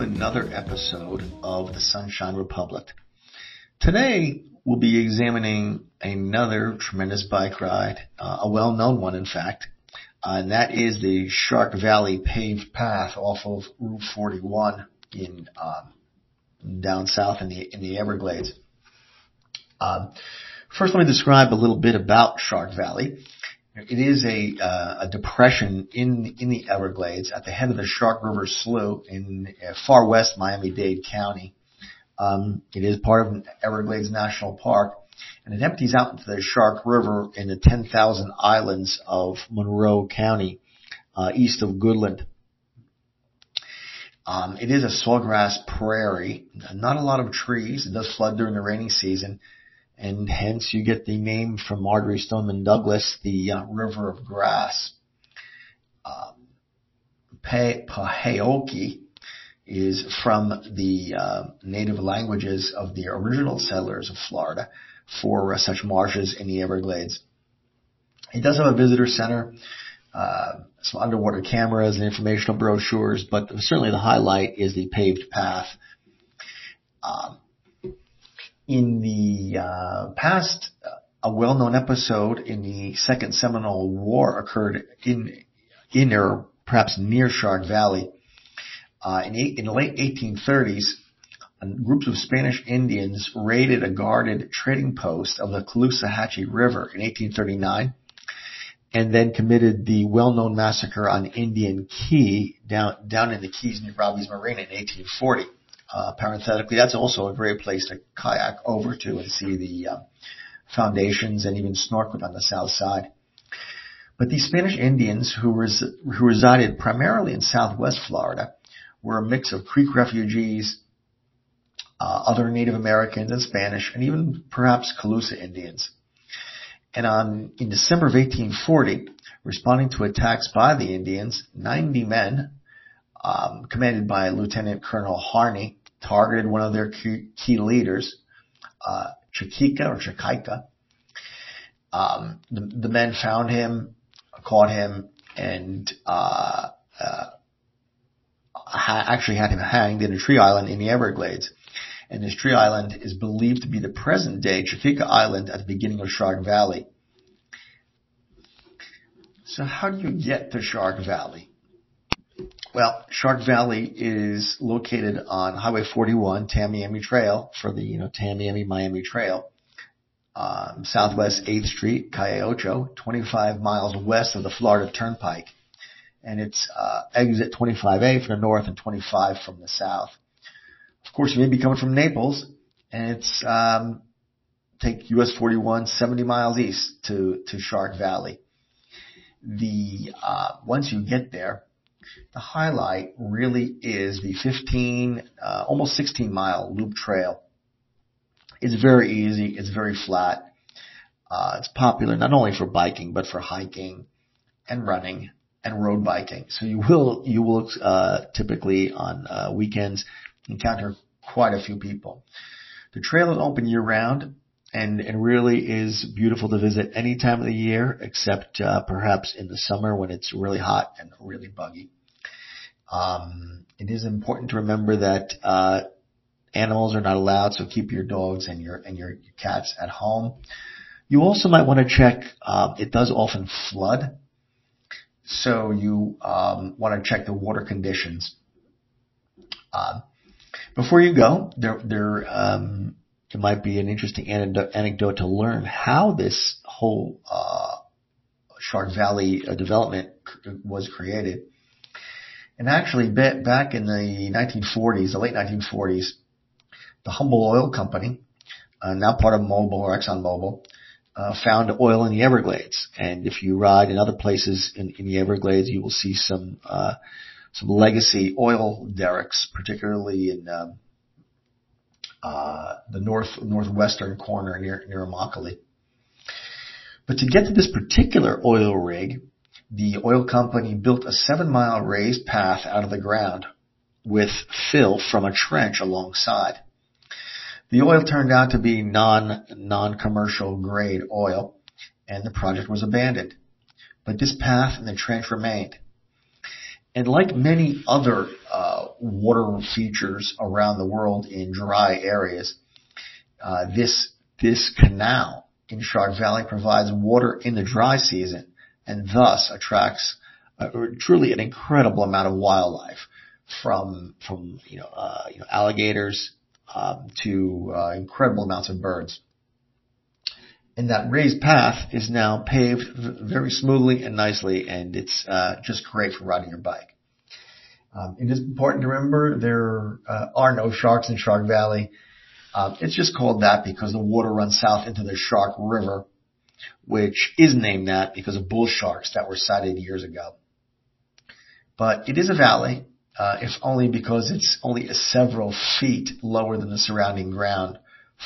another episode of the Sunshine Republic. Today, we'll be examining another tremendous bike ride, uh, a well-known one in fact, uh, and that is the Shark Valley paved path off of Route 41 in um, down south in the in the Everglades. Um, first, let me describe a little bit about Shark Valley. It is a, uh, a depression in in the Everglades at the head of the Shark River Slough in uh, far west Miami-Dade County. Um, it is part of Everglades National Park, and it empties out into the Shark River in the 10,000 islands of Monroe County, uh, east of Goodland. Um, it is a sawgrass prairie, not a lot of trees. It does flood during the rainy season and hence you get the name from Marjory Stoneman Douglas, the uh, River of Grass. Um, Pa-hay-okee is from the uh, native languages of the original settlers of Florida for uh, such marshes in the Everglades. It does have a visitor center, uh, some underwater cameras and informational brochures, but certainly the highlight is the paved path. Um, in the uh, past, a well-known episode in the Second Seminole War occurred in in or perhaps near Shark Valley. Uh, in, eight, in the late 1830s, groups of Spanish Indians raided a guarded trading post of the Caloosahatchee River in 1839 and then committed the well-known massacre on Indian Key down, down in the Keys near Robbie's Marina in 1840. Uh, parenthetically, that's also a great place to kayak over to and see the uh, foundations and even snorkel on the south side. But these Spanish Indians who, res- who resided primarily in southwest Florida were a mix of Creek refugees, uh, other Native Americans and Spanish, and even perhaps Calusa Indians. And on, in December of 1840, responding to attacks by the Indians, 90 men, um, commanded by Lieutenant Colonel Harney, targeted one of their key, key leaders, uh, Chakika or Chakaika. Um, the, the, men found him, caught him, and uh, uh, ha- actually had him hanged in a tree island in the Everglades. And this tree island is believed to be the present day Chakika Island at the beginning of Shark Valley. So how do you get to Shark Valley? Well, Shark Valley is located on Highway 41, Tamiami Trail for the, you know, Tamiami Miami Trail. Um, Southwest 8th Street, Calle Ocho, 25 miles west of the Florida Turnpike. And it's, uh, exit 25A from the north and 25 from the south. Of course, you may be coming from Naples and it's, um, take US 41 70 miles east to, to Shark Valley. The, uh, once you get there, the highlight really is the 15, uh, almost 16 mile loop trail. It's very easy. It's very flat. Uh, it's popular not only for biking, but for hiking and running and road biking. So you will, you will, uh, typically on, uh, weekends encounter quite a few people. The trail is open year round and, and really is beautiful to visit any time of the year except, uh, perhaps in the summer when it's really hot and really buggy. Um, it is important to remember that uh, animals are not allowed, so keep your dogs and your and your cats at home. You also might want to check. Uh, it does often flood, so you um, want to check the water conditions. Uh, before you go, there there um, it might be an interesting anecdote, to learn how this whole uh, Shark Valley uh, development was created. And actually, back in the 1940s, the late 1940s, the Humble Oil Company, uh, now part of Mobil or ExxonMobil, uh, found oil in the Everglades. And if you ride in other places in, in the Everglades, you will see some uh, some legacy oil derricks, particularly in um, uh, the north northwestern corner near near Immokalee. But to get to this particular oil rig, the oil company built a seven mile raised path out of the ground with fill from a trench alongside. The oil turned out to be non, non-commercial grade oil and the project was abandoned. But this path and the trench remained. And like many other uh, water features around the world in dry areas, uh, this this canal in Shark Valley provides water in the dry season and thus attracts uh, truly an incredible amount of wildlife from from you know uh, you know alligators um, to uh, incredible amounts of birds. And that raised path is now paved very smoothly and nicely, and it's uh, just great for riding your bike. Um, it is important to remember there uh, are no sharks in Shark Valley. Uh, it's just called that because the water runs south into the Shark River, which is named that because of bull sharks that were sighted years ago. But it is a valley, uh, if only because it's only several feet lower than the surrounding ground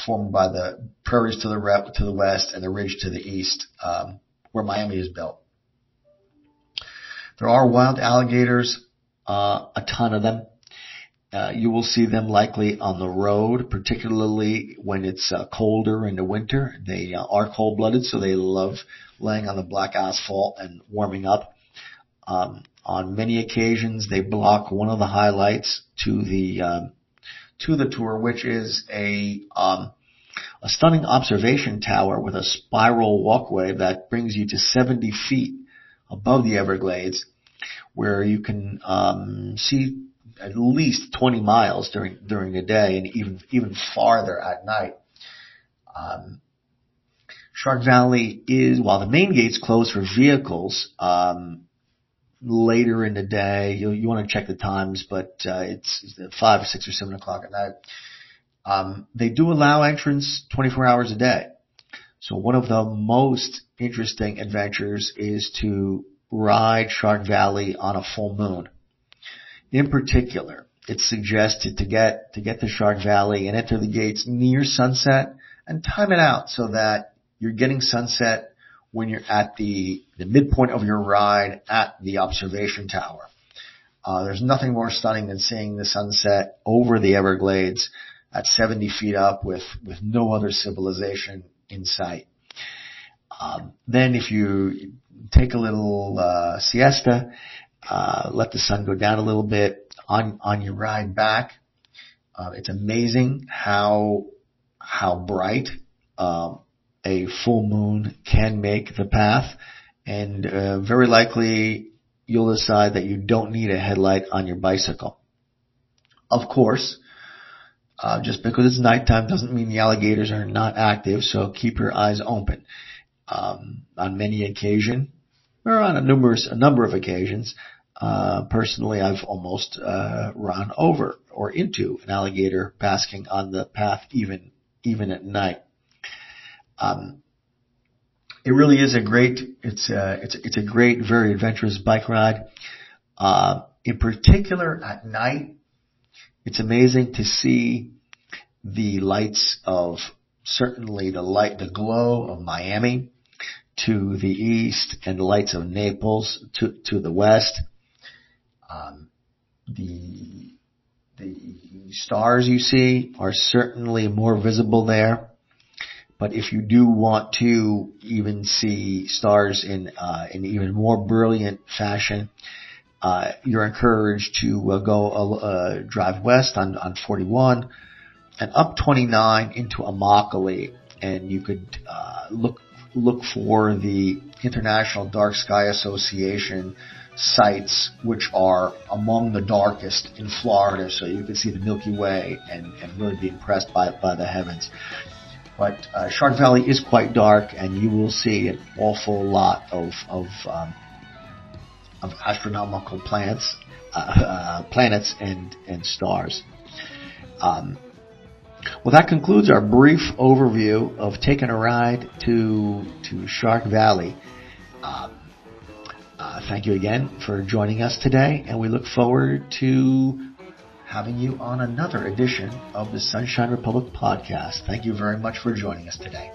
formed by the prairies to the rep, to the west and the ridge to the east, um, where Miami is built. There are wild alligators, uh, a ton of them. Uh, you will see them likely on the road, particularly when it's uh, colder in the winter. They uh, are cold-blooded, so they love laying on the black asphalt and warming up. Um, on many occasions, they block one of the highlights to the um, to the tour, which is a um, a stunning observation tower with a spiral walkway that brings you to 70 feet above the Everglades, where you can um, see at least 20 miles during during the day and even even farther at night. Um, Shark Valley is while the main gate's closed for vehicles. Um, later in the day. You, you want to check the times, but uh, it's, five or six or seven o'clock at night. Um, they do allow entrance 24 hours a day. So one of the most interesting adventures is to ride Shark Valley on a full moon. In particular, it's suggested to get to get to Shark Valley and enter the gates near sunset and time it out so that you're getting sunset when you're at the, the midpoint of your ride at the observation tower. Uh, there's nothing more stunning than seeing the sunset over the Everglades at 70 feet up with, with no other civilization in sight. Um, then if you take a little uh, siesta, uh, let the sun go down a little bit on on your ride back. Uh, it's amazing how how bright um, a full moon can make the path, and uh, very likely you'll decide that you don't need a headlight on your bicycle. Of course, uh, just because it's nighttime doesn't mean the alligators are not active, so keep your eyes open. Um, on many occasions, or on a numerous a number of occasions, uh, personally, I've almost uh, run over or into an alligator basking on the path, even even at night. Um, it really is a great, it's a, it's, it's a great, very adventurous bike ride. Uh, in particular at night, it's amazing to see the lights of certainly the light, the glow of Miami to the east and the lights of Naples to, to the west. Um, the, the stars you see are certainly more visible there. But if you do want to even see stars in uh, even more brilliant fashion, uh, you're encouraged to uh, go uh, drive west on on 41 and up 29 into Immokalee, and you could uh, look look for the International Dark Sky Association sites, which are among the darkest in Florida, so you can see the Milky Way and, and really be impressed by by the heavens. But uh, Shark Valley is quite dark, and you will see an awful lot of of, um, of astronomical planets, uh, uh, planets and and stars. Um, well, that concludes our brief overview of taking a ride to to Shark Valley. Um, uh, thank you again for joining us today, and we look forward to having you on another edition of the Sunshine Republic podcast. Thank you very much for joining us today.